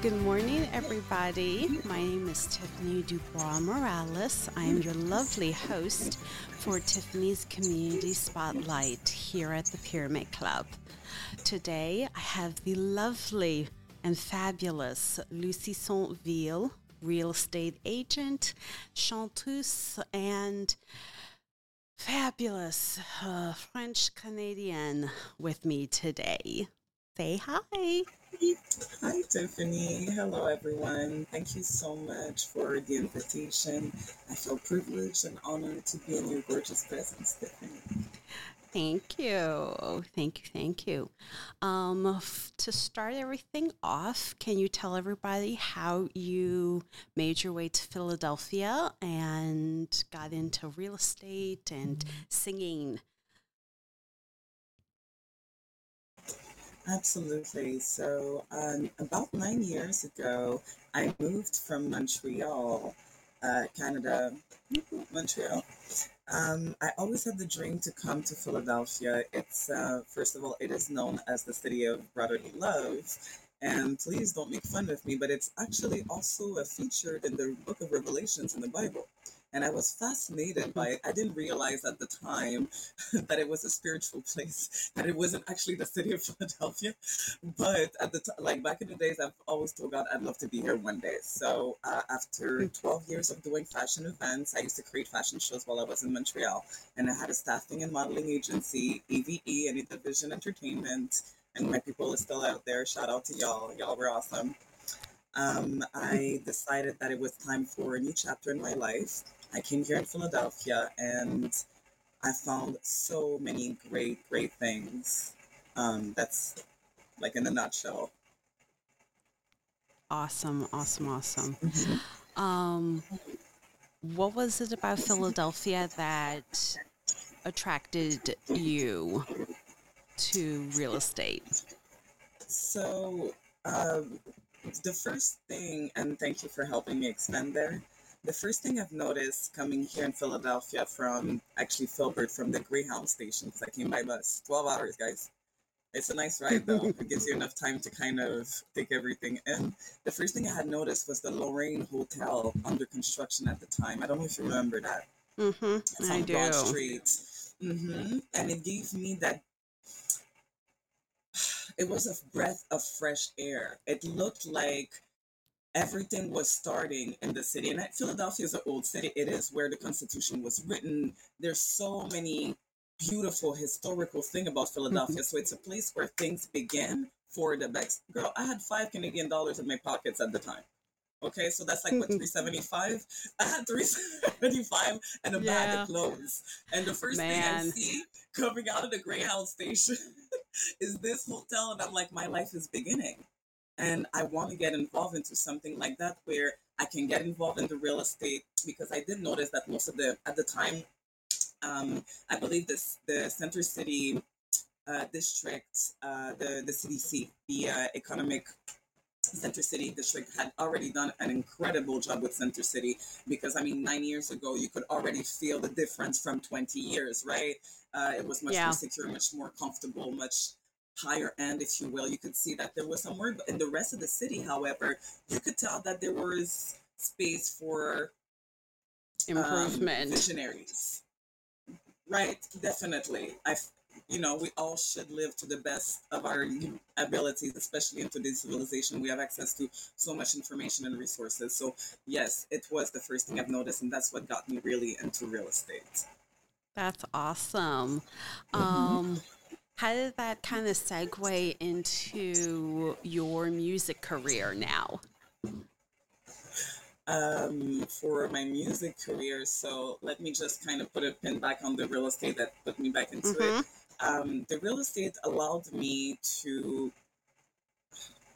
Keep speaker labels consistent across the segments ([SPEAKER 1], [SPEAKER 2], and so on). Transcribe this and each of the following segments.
[SPEAKER 1] Good morning, everybody. My name is Tiffany Dubois Morales. I am your lovely host for Tiffany's Community Spotlight here at the Pyramid Club. Today, I have the lovely and fabulous Lucie St. Vil, real estate agent, chanteuse, and fabulous uh, French Canadian with me today. Say hi.
[SPEAKER 2] Hi, Tiffany. Hello, everyone. Thank you so much for the invitation. I feel privileged and honored to be in your gorgeous presence, Tiffany.
[SPEAKER 1] Thank you. Thank you. Thank you. Um, f- to start everything off, can you tell everybody how you made your way to Philadelphia and got into real estate and singing?
[SPEAKER 2] Absolutely. So, um, about nine years ago, I moved from Montreal, uh, Canada, Montreal. Um, I always had the dream to come to Philadelphia. It's, uh, first of all, it is known as the city of brotherly love. And please don't make fun of me, but it's actually also a featured in the book of Revelations in the Bible and I was fascinated by it. I didn't realize at the time that it was a spiritual place, that it wasn't actually the city of Philadelphia. But at the time, like back in the days, I've always told God I'd love to be here one day. So uh, after 12 years of doing fashion events, I used to create fashion shows while I was in Montreal, and I had a staffing and modeling agency, EVE, and Division Entertainment. And my people are still out there. Shout out to y'all. Y'all were awesome. Um, I decided that it was time for a new chapter in my life. I came here in Philadelphia and I found so many great, great things. Um, that's like in a nutshell.
[SPEAKER 1] Awesome, awesome, awesome. Mm-hmm. Um, what was it about Philadelphia that attracted you to real estate?
[SPEAKER 2] So, um, the first thing, and thank you for helping me extend there. The first thing I've noticed coming here in Philadelphia from actually Filbert from the Greyhound station, because I came by bus, 12 hours, guys. It's a nice ride though. it gives you enough time to kind of take everything in. The first thing I had noticed was the Lorraine Hotel under construction at the time. I don't know if you remember that.
[SPEAKER 1] Mm-hmm. It's on I Broad do.
[SPEAKER 2] Street. Mm-hmm. And it gave me that it was a breath of fresh air. It looked like everything was starting in the city. And Philadelphia is an old city. It is where the Constitution was written. There's so many beautiful historical thing about Philadelphia. Mm-hmm. So it's a place where things begin for the best. Girl, I had five Canadian dollars in my pockets at the time. Okay, so that's like what seventy five. I had three seventy five and a yeah. bag of clothes. And the first Man. thing I see coming out of the Greyhound station is this hotel, and I'm like, my life is beginning, and I want to get involved into something like that where I can get involved in the real estate because I did notice that most of the at the time, um, I believe this the Center City uh, district, uh, the the CDC, the uh, economic Center City District had already done an incredible job with Center City because, I mean, nine years ago, you could already feel the difference from 20 years, right? Uh, it was much yeah. more secure, much more comfortable, much higher end, if you will. You could see that there was some work. But in the rest of the city, however, you could tell that there was space for
[SPEAKER 1] um, improvement.
[SPEAKER 2] Um, visionaries. Right, definitely. I you know, we all should live to the best of our abilities, especially in today's civilization. We have access to so much information and resources. So, yes, it was the first thing I've noticed, and that's what got me really into real estate.
[SPEAKER 1] That's awesome. Mm-hmm. How did that kind of segue into your music career now?
[SPEAKER 2] Um, for my music career, so let me just kind of put a pin back on the real estate that put me back into mm-hmm. it um, the real estate allowed me to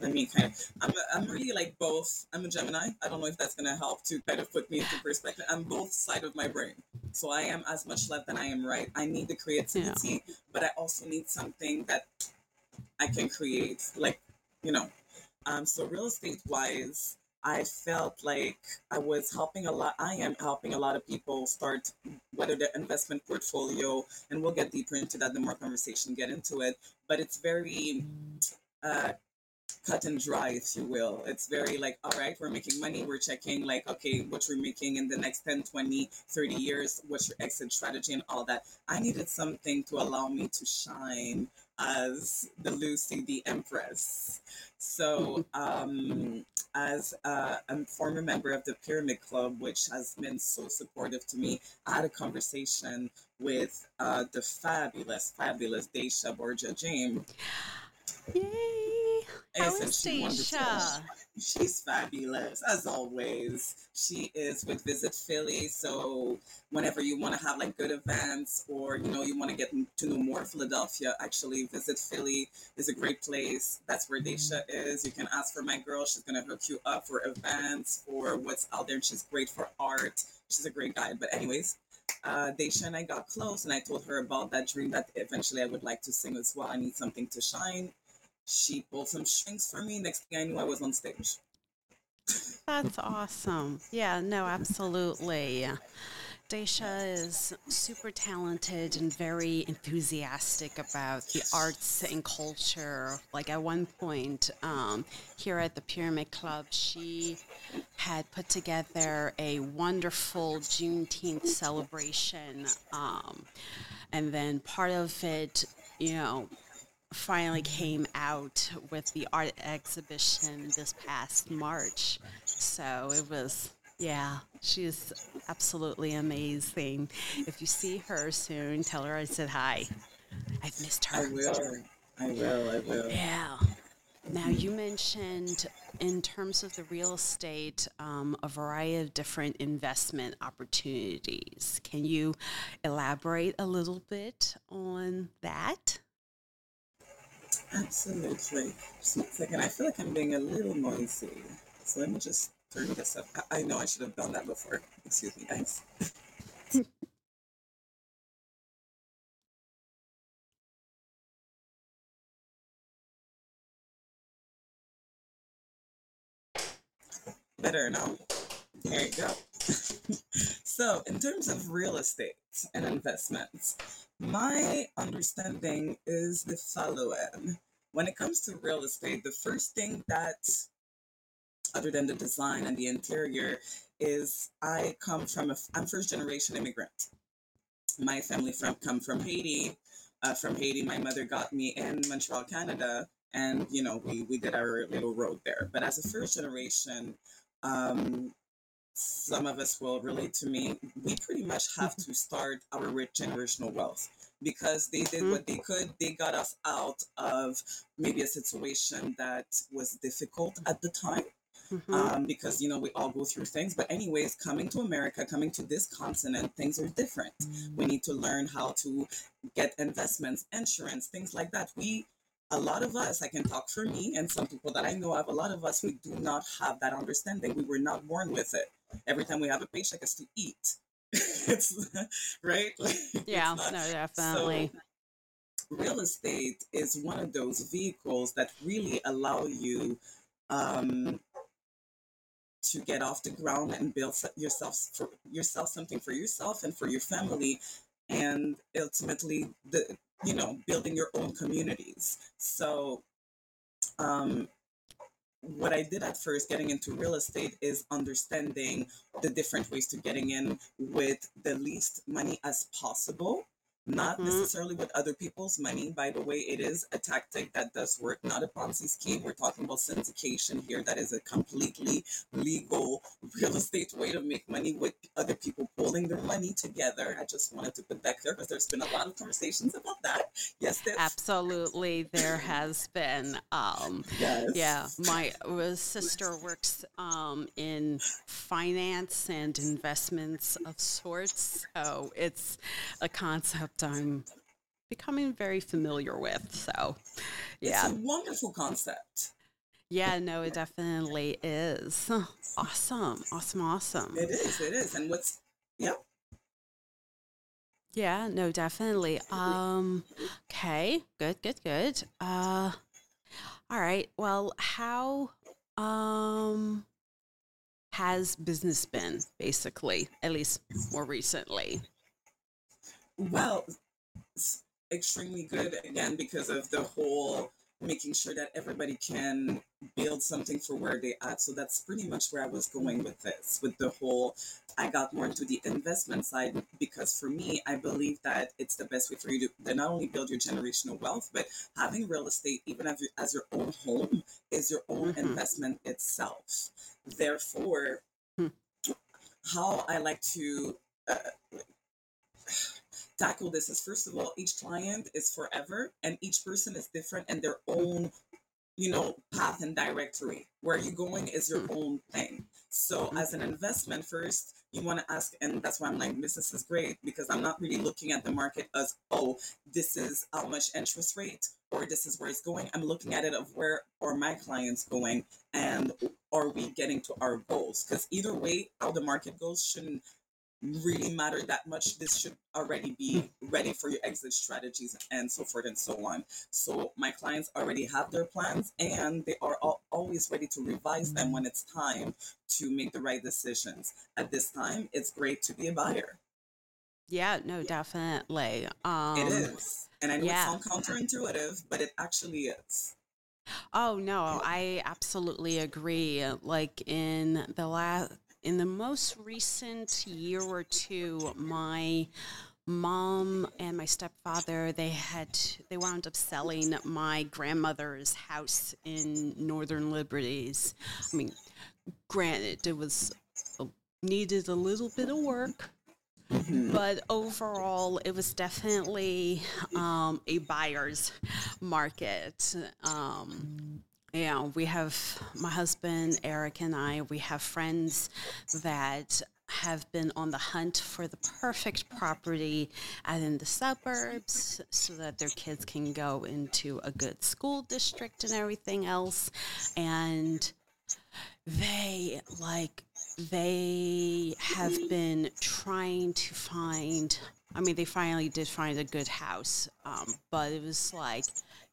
[SPEAKER 2] let mean, kind of I'm, a, I'm really like both i'm a gemini i don't know if that's going to help to kind of put me into perspective i'm both side of my brain so i am as much left than i am right i need the creativity yeah. but i also need something that i can create like you know um so real estate wise I felt like I was helping a lot. I am helping a lot of people start whether their investment portfolio, and we'll get deeper into that the more conversation get into it. But it's very uh, cut and dry, if you will. It's very like, all right, we're making money, we're checking, like, okay, what you're making in the next 10, 20, 30 years, what's your exit strategy and all that. I needed something to allow me to shine as the Lucy, the Empress. So, um, as a, a, former member of the Pyramid Club, which has been so supportive to me, I had a conversation with uh, the fabulous, fabulous Daisha Borgia James.
[SPEAKER 1] Yay! Daisha?
[SPEAKER 2] She's fabulous as always. She is with Visit Philly, so whenever you want to have like good events or you know you want to get to know more Philadelphia, actually Visit Philly is a great place. That's where Daisha is. You can ask for my girl. She's gonna hook you up for events for what's out there. She's great for art. She's a great guide. But anyways, uh, Daisha and I got close, and I told her about that dream that eventually I would like to sing as well. I need something to shine. She pulled some strings for me. Next thing I knew, I was on stage.
[SPEAKER 1] That's awesome. Yeah, no, absolutely. Daisha is super talented and very enthusiastic about the arts and culture. Like at one point um, here at the Pyramid Club, she had put together a wonderful Juneteenth celebration. Um, and then part of it, you know, finally came out with the art exhibition this past March. So it was yeah, she's absolutely amazing. If you see her soon, tell her I said hi. I've missed her.
[SPEAKER 2] I will. I will. I will.
[SPEAKER 1] Yeah. Now, you mentioned in terms of the real estate, um, a variety of different investment opportunities. Can you elaborate a little bit on that?
[SPEAKER 2] Absolutely. Just a second. I feel like I'm being a little noisy. So let me just turn this up. I, I know I should have done that before. Excuse me, guys. Better now. There you go. so, in terms of real estate and investments, my understanding is the following. When it comes to real estate, the first thing that other than the design and the interior is I come from a I'm first generation immigrant. My family from come from Haiti. Uh, from Haiti, my mother got me in Montreal, Canada, and you know we we did our little road there. But as a first generation, um, some of us will relate to me. We pretty much have to start our rich generational wealth because they did what they could. They got us out of maybe a situation that was difficult at the time mm-hmm. um, because you know we all go through things. But anyways, coming to America, coming to this continent, things are different. Mm-hmm. We need to learn how to get investments, insurance, things like that. We a lot of us, I can talk for me and some people that I know of, a lot of us, we do not have that understanding. We were not born with it. Every time we have a paycheck, is to eat. it's right.
[SPEAKER 1] Like, yeah, no, definitely. So,
[SPEAKER 2] real estate is one of those vehicles that really allow you um, to get off the ground and build yourself for yourself something for yourself and for your family and ultimately the you know building your own communities so um what I did at first getting into real estate is understanding the different ways to getting in with the least money as possible not mm-hmm. necessarily with other people's money. By the way, it is a tactic that does work, not a Ponzi scheme. We're talking about syndication here. That is a completely legal real estate way to make money with other people pulling their money together. I just wanted to put that there because there's been a lot of conversations about that. Yes,
[SPEAKER 1] absolutely. There has been. Um, yes. Yeah, my sister works um, in finance and investments of sorts, so it's a concept I'm becoming very familiar with. So, yeah.
[SPEAKER 2] It's a wonderful concept.
[SPEAKER 1] Yeah, no, it definitely is. Awesome. Awesome. Awesome.
[SPEAKER 2] It is. It is. And what's, yeah.
[SPEAKER 1] Yeah, no, definitely. Um, okay, good, good, good. Uh, all right. Well, how um has business been basically, at least more recently?
[SPEAKER 2] Well, extremely good again because of the whole making sure that everybody can build something for where they at. So that's pretty much where I was going with this, with the whole I got more into the investment side because for me, I believe that it's the best way for you to, not only build your generational wealth, but having real estate, even as your, as your own home, is your own mm-hmm. investment itself. Therefore, hmm. how I like to uh, tackle this is first of all, each client is forever and each person is different in their own you know, path and directory. Where you're going is your hmm. own thing. So, mm-hmm. as an investment, first, you want to ask, and that's why I'm like, business is great because I'm not really looking at the market as, oh, this is how much interest rate or this is where it's going. I'm looking at it of where are my clients going and are we getting to our goals? Because either way, how the market goes shouldn't really matter that much. This should already be ready for your exit strategies and so forth and so on. So my clients already have their plans and they are always ready to revise them when it's time to make the right decisions. At this time, it's great to be a buyer.
[SPEAKER 1] Yeah, no, definitely.
[SPEAKER 2] Um, it is. And I know yeah. it sounds counterintuitive, but it actually is.
[SPEAKER 1] Oh no, I absolutely agree. Like in the last in the most recent year or two, my mom and my stepfather they had they wound up selling my grandmother's house in northern liberties i mean granted it was needed a little bit of work mm-hmm. but overall it was definitely um, a buyer's market um, yeah, we have my husband, Eric, and I, we have friends that have been on the hunt for the perfect property out in the suburbs so that their kids can go into a good school district and everything else. And they like they have been trying to find I mean, they finally did find a good house, um, but it was like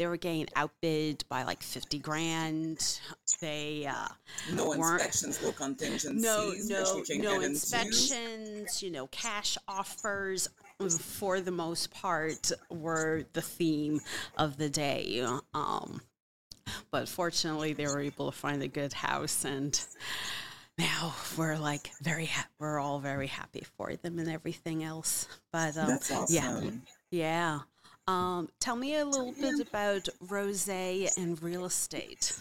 [SPEAKER 1] they were getting outbid by like 50 grand. They uh,
[SPEAKER 2] no inspections, no contingencies.
[SPEAKER 1] No, no, no inspections. You know, cash offers for the most part were the theme of the day. Um, but fortunately, they were able to find a good house and now we're like very ha- we're all very happy for them and everything else but um,
[SPEAKER 2] That's awesome.
[SPEAKER 1] yeah yeah um, tell me a little bit about Rose and real estate.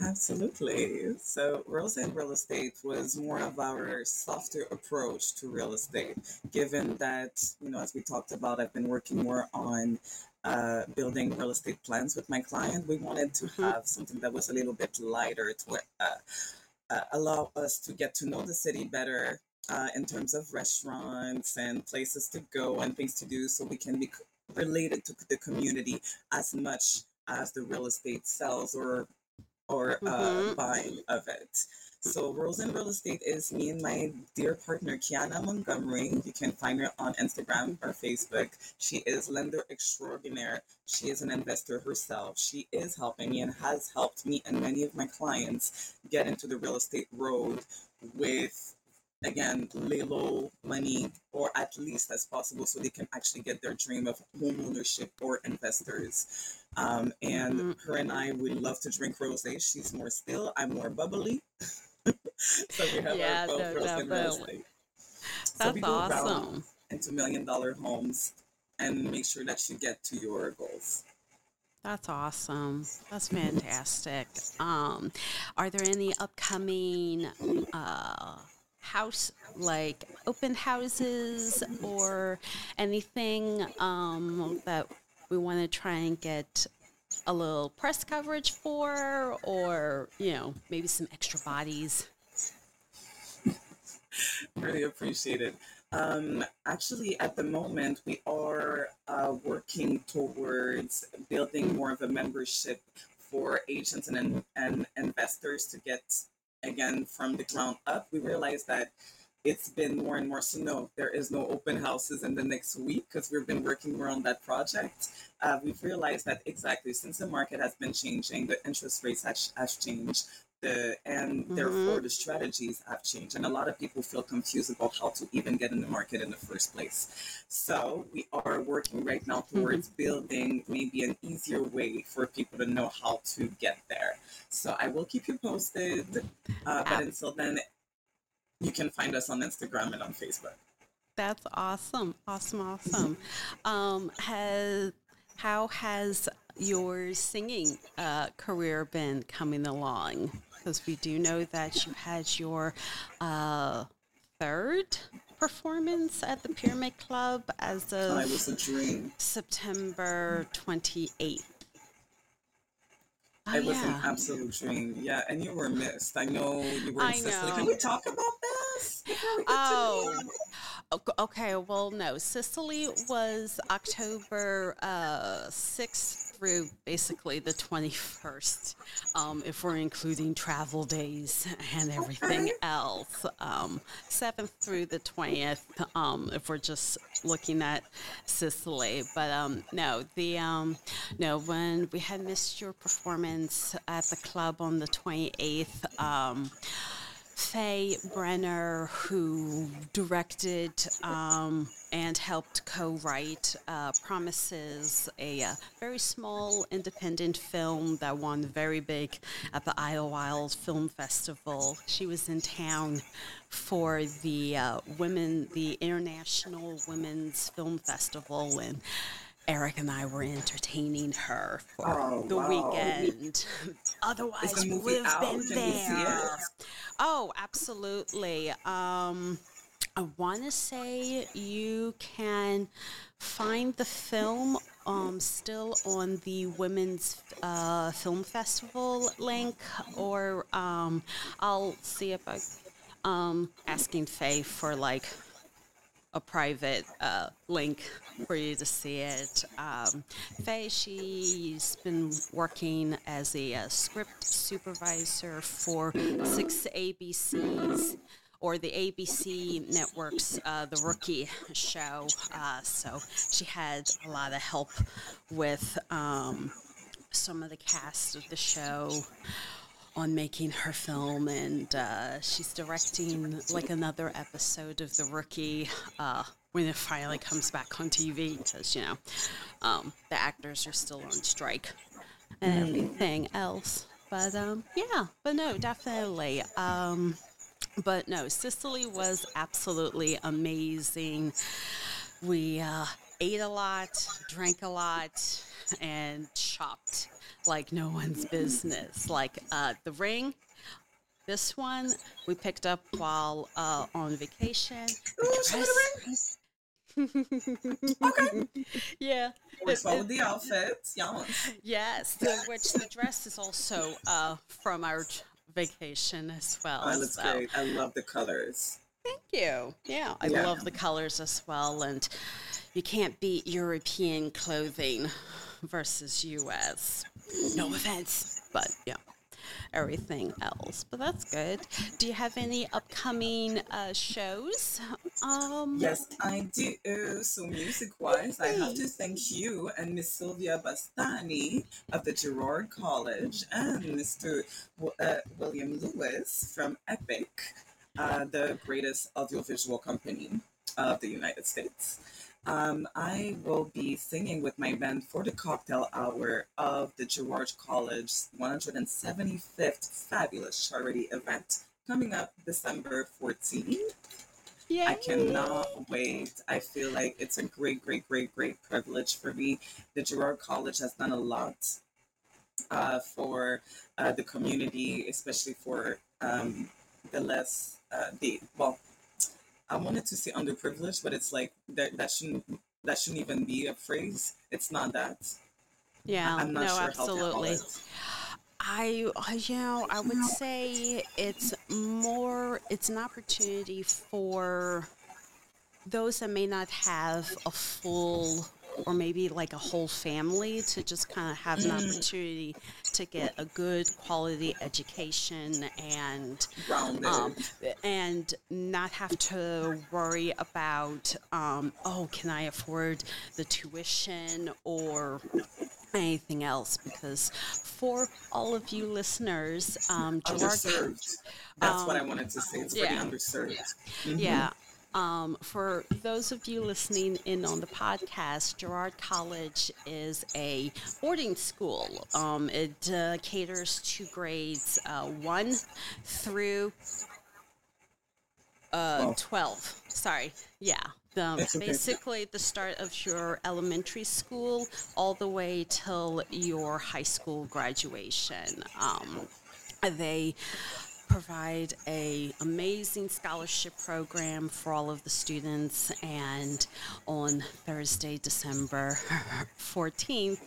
[SPEAKER 2] Absolutely. So, Rose and Real Estate was more of our softer approach to real estate, given that, you know, as we talked about, I've been working more on uh, building real estate plans with my client. We wanted to mm-hmm. have something that was a little bit lighter to uh, uh, allow us to get to know the city better, uh, in terms of restaurants and places to go and things to do so we can be related to the community as much as the real estate sells or or uh, mm-hmm. buying of it. So Rose in Real Estate is me and my dear partner Kiana Montgomery. You can find her on Instagram or Facebook. She is lender extraordinaire. She is an investor herself. She is helping me and has helped me and many of my clients get into the real estate road with again lay low money or at least as possible so they can actually get their dream of home ownership or investors. Um, and mm-hmm. her and i would love to drink rose she's more still. I'm more bubbly. So we have yeah, our both no, rose and
[SPEAKER 1] that's so we go awesome.
[SPEAKER 2] into million dollar homes and make sure that you get to your goals.
[SPEAKER 1] That's awesome. That's fantastic. Um, are there any upcoming uh, house like open houses or anything um, that we want to try and get a little press coverage for or you know maybe some extra bodies?
[SPEAKER 2] Really appreciate it. Um, actually at the moment we are uh, working towards building more of a membership for agents and, and investors to get again from the ground up, we realized that it's been more and more so no, there is no open houses in the next week because we've been working more on that project. Uh, we've realized that exactly since the market has been changing, the interest rates has, has changed, the and mm-hmm. therefore the strategies have changed and a lot of people feel confused about how to even get in the market in the first place so we are working right now mm-hmm. towards mm-hmm. building maybe an easier way for people to know how to get there so i will keep you posted uh, but until then you can find us on instagram and on facebook
[SPEAKER 1] that's awesome awesome awesome um, has how has your singing uh, career been coming along? Because we do know that you had your uh, third performance at the Pyramid Club as of September 28th.
[SPEAKER 2] Oh, it was yeah. an absolute dream. Yeah, and you were missed. I know you were in I Sicily. Know. Can we talk about this?
[SPEAKER 1] Oh, okay. Well, no. Sicily was October uh, 6th through basically the 21st, um, if we're including travel days and everything else. Um, 7th through the 20th, um, if we're just looking at Sicily. But um, no, the um, no when we had missed your performance at the club on the 28th. Faye Brenner, who directed um, and helped co write uh, Promises, a, a, uh, very small independent film that won very big at the Idlewild Film Festival. She was in town for the uh, women, the International Women's Film Festival, and Eric and I were entertaining her for oh, the wow. weekend. Otherwise, we would have been there. Oh, absolutely. Um, I want to say you can find the film um, still on the Women's uh, Film Festival link, or um, I'll see if I um, asking Faye for like a private uh, link for you to see it. Um, Faye, she's been working as a, a, script supervisor for six ABCs or the ABC network's uh, The Rookie show. Uh, so she had a lot of help with um, some of the cast of the show on making her film, and uh, she's directing like another episode of The Rookie uh, when it finally comes back on TV because you know um, the actors are still on strike and everything else. But um, yeah, but no, definitely. Um, but no, Sicily was absolutely amazing. We uh, ate a lot, drank a lot, and shopped like no one's business. Like uh, the ring, this one we picked up while uh, on vacation.
[SPEAKER 2] okay.
[SPEAKER 1] Yeah.
[SPEAKER 2] Which one with the outfits?
[SPEAKER 1] Yes, the, which the dress is also uh, from our vacation as well.
[SPEAKER 2] Oh, looks so. great. I love the colors.
[SPEAKER 1] Thank you. Yeah, I yeah. love the colors as well, and you can't beat European clothing versus U.S. No offense, but yeah, everything else. But that's good. Do you have any upcoming uh, shows?
[SPEAKER 2] Um, yes, I do. So music-wise, I have to thank you and Miss Sylvia Bastani of the Girard College and Mr. W- uh, William Lewis from Epic, uh, the greatest audiovisual company of the United States. Um, I will be singing with my band for the cocktail hour of the Girard College 175th fabulous charity event coming up December 14th. Yeah. I cannot wait. I feel like it's a great, great, great, great privilege for me. The Girard College has done a lot uh, for uh, the community, especially for um, the less, uh, the, well, I wanted to say underprivileged, but it's like that that shouldn't that shouldn't even be a phrase. It's not that.
[SPEAKER 1] Yeah, I'm not no, sure absolutely. I, you know, I would say it's more, it's an opportunity for those that may not have a full or maybe like a whole family to just kind of have an mm. opportunity to get a good quality education and um, and not have to worry about um, oh can I afford the tuition or anything else because for all of you listeners, um, Girard,
[SPEAKER 2] underserved. That's what I um, wanted to say. It's yeah. pretty underserved.
[SPEAKER 1] Mm-hmm. Yeah. Um, for those of you listening in on the podcast, Girard College is a boarding school. Um, it uh, caters to grades uh, 1 through uh, 12. Sorry. Yeah. The, basically the start of your elementary school all the way till your high school graduation. Um, they provide a amazing scholarship program for all of the students and on thursday december 14th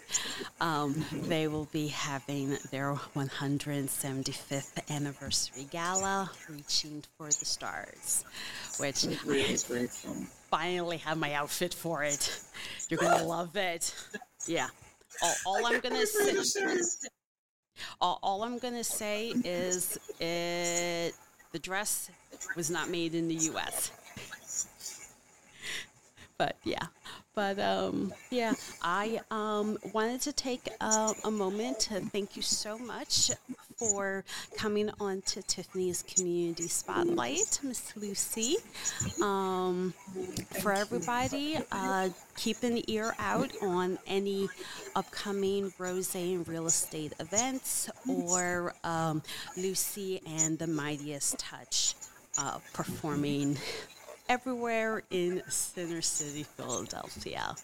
[SPEAKER 1] um, they will be having their 175th anniversary gala reaching for the stars which I finally have my outfit for it. You're gonna love it. Yeah. All, all i'm gonna say all, all I'm going to say is it the dress was not made in the U.S. but yeah, but um, yeah, I um, wanted to take uh, a moment to thank you so much for coming on to Tiffany's Community Spotlight, Miss Lucy. Um, for everybody, uh, keep an ear out on any upcoming Rose and real estate events or um, Lucy and the Mightiest Touch uh, performing everywhere in Center City, Philadelphia.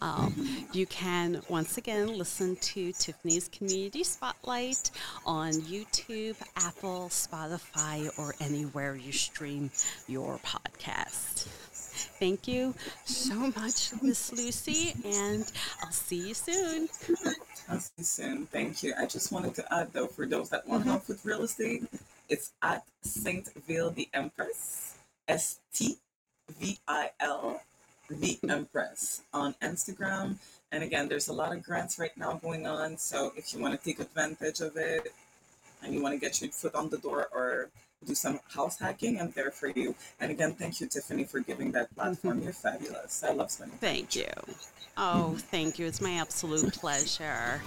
[SPEAKER 1] Um, you can once again listen to Tiffany's Community Spotlight on YouTube, Apple, Spotify, or anywhere you stream your podcast. Thank you so much, Miss Lucy, and I'll see you soon.
[SPEAKER 2] I'll see you soon. Thank you. I just wanted to add, though, for those that want mm-hmm. help with real estate, it's at Saint Ville the Empress S T V I L The Empress on Instagram. And again, there's a lot of grants right now going on. So if you want to take advantage of it and you want to get your foot on the door or do some house hacking, I'm there for you. And again, thank you, Tiffany, for giving that platform. Mm-hmm. You're fabulous. I love spending
[SPEAKER 1] Thank you. Oh, thank you. It's my absolute pleasure.